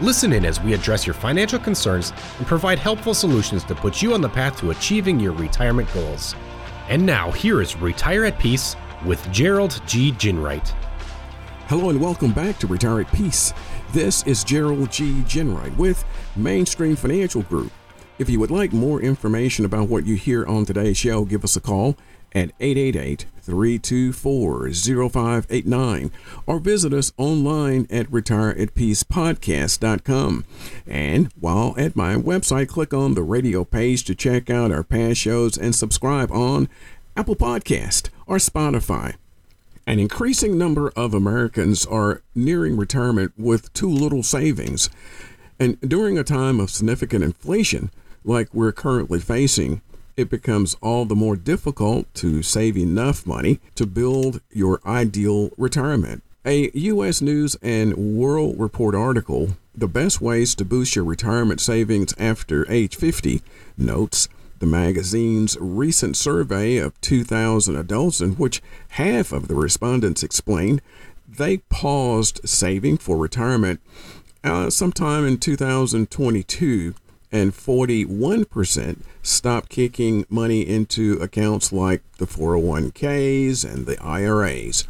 Listen in as we address your financial concerns and provide helpful solutions to put you on the path to achieving your retirement goals. And now, here is Retire at Peace with Gerald G. Ginwright. Hello and welcome back to Retire at Peace. This is Gerald G. Ginwright with Mainstream Financial Group. If you would like more information about what you hear on today's show, give us a call at 888 324 0589 or visit us online at retireatpeacepodcast.com. And while at my website, click on the radio page to check out our past shows and subscribe on Apple Podcast or Spotify. An increasing number of Americans are nearing retirement with too little savings. And during a time of significant inflation, like we're currently facing, it becomes all the more difficult to save enough money to build your ideal retirement. A U.S. News and World Report article, The Best Ways to Boost Your Retirement Savings After Age 50, notes the magazine's recent survey of 2,000 adults, in which half of the respondents explained they paused saving for retirement uh, sometime in 2022 and 41% stopped kicking money into accounts like the 401ks and the IRAs.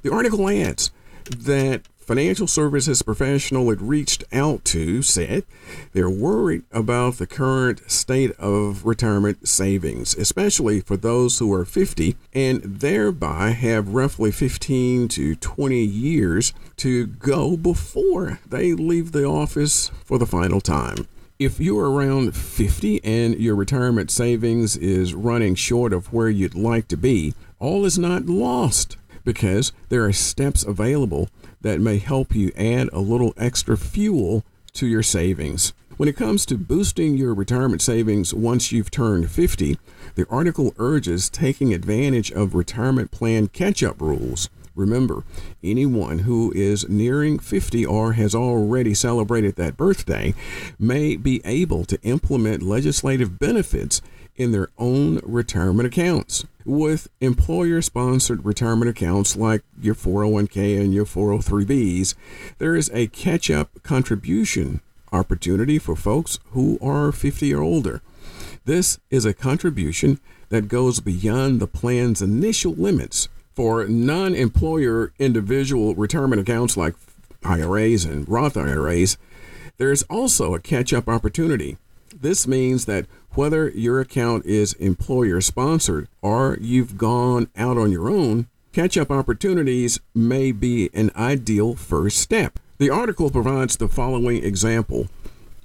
The article adds that financial services professional it reached out to said they're worried about the current state of retirement savings, especially for those who are 50 and thereby have roughly 15 to 20 years to go before they leave the office for the final time. If you're around 50 and your retirement savings is running short of where you'd like to be, all is not lost because there are steps available that may help you add a little extra fuel to your savings. When it comes to boosting your retirement savings once you've turned 50, the article urges taking advantage of retirement plan catch up rules. Remember, anyone who is nearing 50 or has already celebrated that birthday may be able to implement legislative benefits in their own retirement accounts. With employer sponsored retirement accounts like your 401k and your 403bs, there is a catch up contribution opportunity for folks who are 50 or older. This is a contribution that goes beyond the plan's initial limits for non employer individual retirement accounts like IRAs and Roth IRAs, there's also a catch up opportunity. This means that whether your account is employer sponsored or you've gone out on your own, catch up opportunities may be an ideal first step. The article provides the following example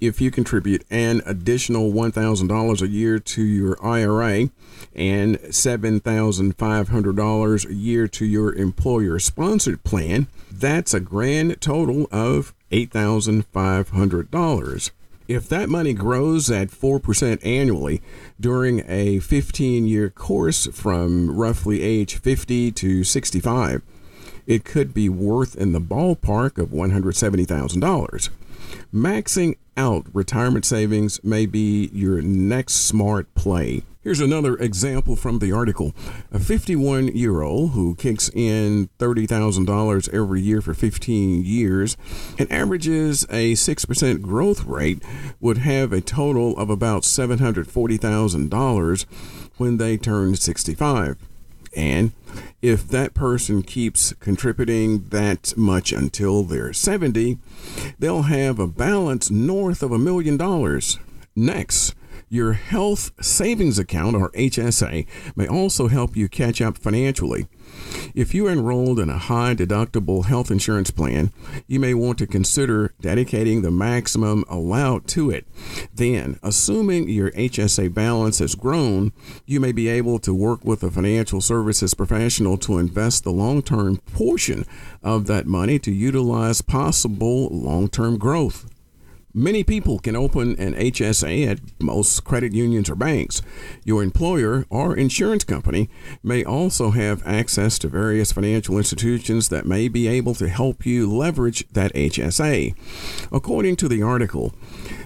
if you contribute an additional $1,000 a year to your IRA and $7,500 a year to your employer sponsored plan, that's a grand total of $8,500. If that money grows at 4% annually during a 15 year course from roughly age 50 to 65, it could be worth in the ballpark of $170,000. Maxing out retirement savings may be your next smart play. Here's another example from the article. A 51 year old who kicks in $30,000 every year for 15 years and averages a 6% growth rate would have a total of about $740,000 when they turn 65. And if that person keeps contributing that much until they're 70, they'll have a balance north of a million dollars. Next, your health savings account, or HSA, may also help you catch up financially. If you are enrolled in a high deductible health insurance plan, you may want to consider dedicating the maximum allowed to it. Then, assuming your HSA balance has grown, you may be able to work with a financial services professional to invest the long term portion of that money to utilize possible long term growth. Many people can open an HSA at most credit unions or banks. Your employer or insurance company may also have access to various financial institutions that may be able to help you leverage that HSA. According to the article,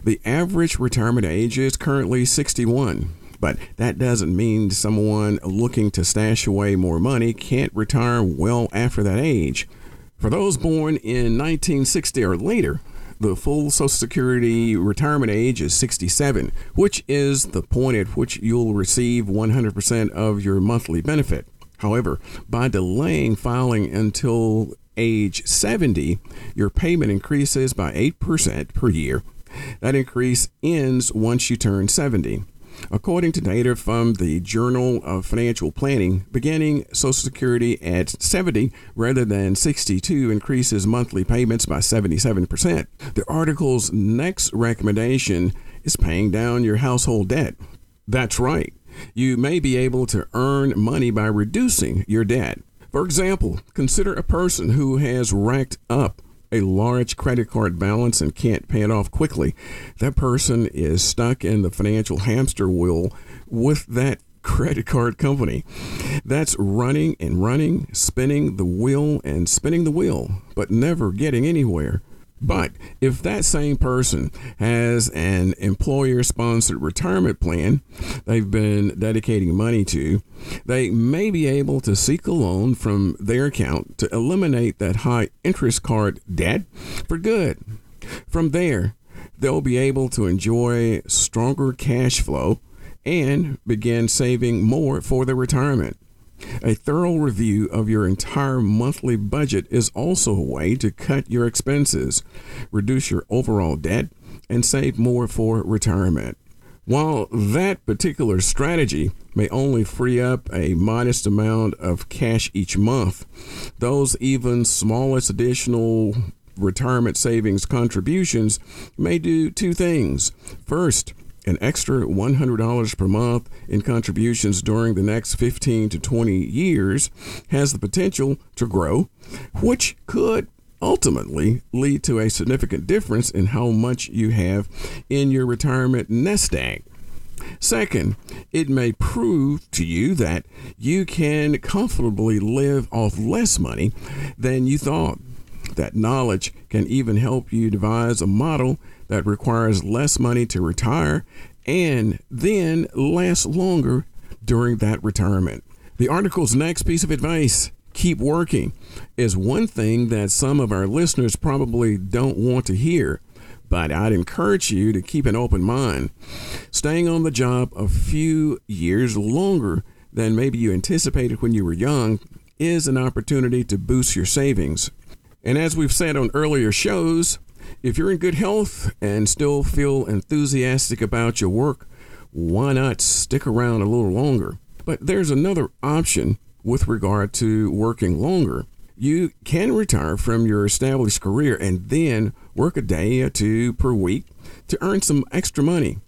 the average retirement age is currently 61 but that doesn't mean someone looking to stash away more money can't retire well after that age. For those born in 1960 or later, the full Social Security retirement age is 67, which is the point at which you'll receive 100% of your monthly benefit. However, by delaying filing until age 70, your payment increases by 8% per year. That increase ends once you turn 70. According to data from the Journal of Financial Planning, beginning Social Security at 70 rather than 62 increases monthly payments by 77%. The article's next recommendation is paying down your household debt. That's right. You may be able to earn money by reducing your debt. For example, consider a person who has racked up a large credit card balance and can't pay it off quickly, that person is stuck in the financial hamster wheel with that credit card company. That's running and running, spinning the wheel and spinning the wheel, but never getting anywhere. But if that same person has an employer sponsored retirement plan they've been dedicating money to, they may be able to seek a loan from their account to eliminate that high interest card debt for good. From there, they'll be able to enjoy stronger cash flow and begin saving more for their retirement. A thorough review of your entire monthly budget is also a way to cut your expenses, reduce your overall debt, and save more for retirement. While that particular strategy may only free up a modest amount of cash each month, those even smallest additional retirement savings contributions may do two things. First, an extra $100 per month in contributions during the next 15 to 20 years has the potential to grow, which could ultimately lead to a significant difference in how much you have in your retirement nest egg. Second, it may prove to you that you can comfortably live off less money than you thought. That knowledge can even help you devise a model that requires less money to retire and then lasts longer during that retirement. The article's next piece of advice keep working is one thing that some of our listeners probably don't want to hear, but I'd encourage you to keep an open mind. Staying on the job a few years longer than maybe you anticipated when you were young is an opportunity to boost your savings. And as we've said on earlier shows, if you're in good health and still feel enthusiastic about your work, why not stick around a little longer? But there's another option with regard to working longer. You can retire from your established career and then work a day or two per week to earn some extra money.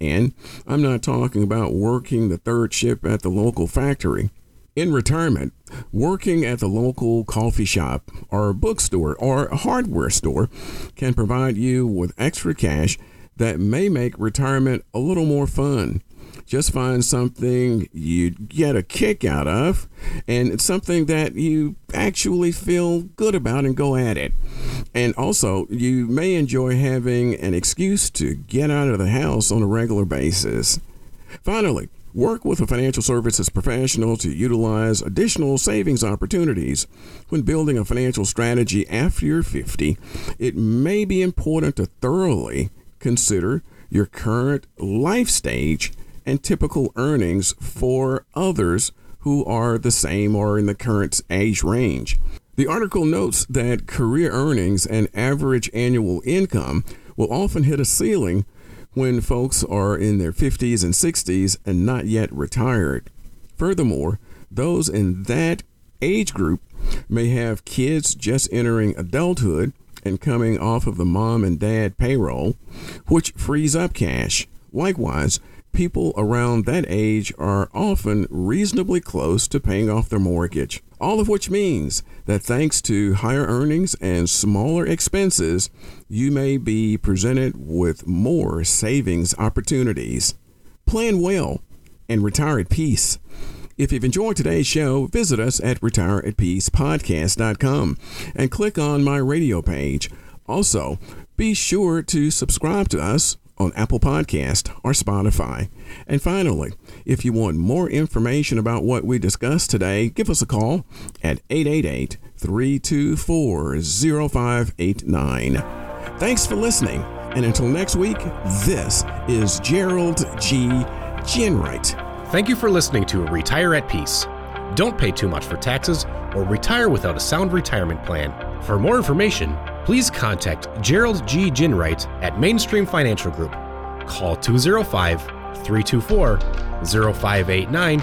And I'm not talking about working the third shift at the local factory. In retirement, working at the local coffee shop or bookstore or hardware store can provide you with extra cash that may make retirement a little more fun. Just find something you'd get a kick out of and something that you actually feel good about and go at it. And also, you may enjoy having an excuse to get out of the house on a regular basis. Finally, Work with a financial services professional to utilize additional savings opportunities. When building a financial strategy after you're 50, it may be important to thoroughly consider your current life stage and typical earnings for others who are the same or in the current age range. The article notes that career earnings and average annual income will often hit a ceiling when folks are in their 50s and 60s and not yet retired. Furthermore, those in that age group may have kids just entering adulthood and coming off of the mom and dad payroll, which frees up cash. Likewise, people around that age are often reasonably close to paying off their mortgage. All of which means that thanks to higher earnings and smaller expenses, you may be presented with more savings opportunities. Plan well and retire at peace. If you've enjoyed today's show, visit us at retireatpeacepodcast.com and click on my radio page. Also, be sure to subscribe to us on Apple Podcast or Spotify. And finally, if you want more information about what we discussed today, give us a call at 888 324 0589. Thanks for listening, and until next week, this is Gerald G. Ginwright. Thank you for listening to Retire at Peace. Don't pay too much for taxes or retire without a sound retirement plan. For more information, please contact Gerald G. Ginwright at Mainstream Financial Group. Call 205 324 0589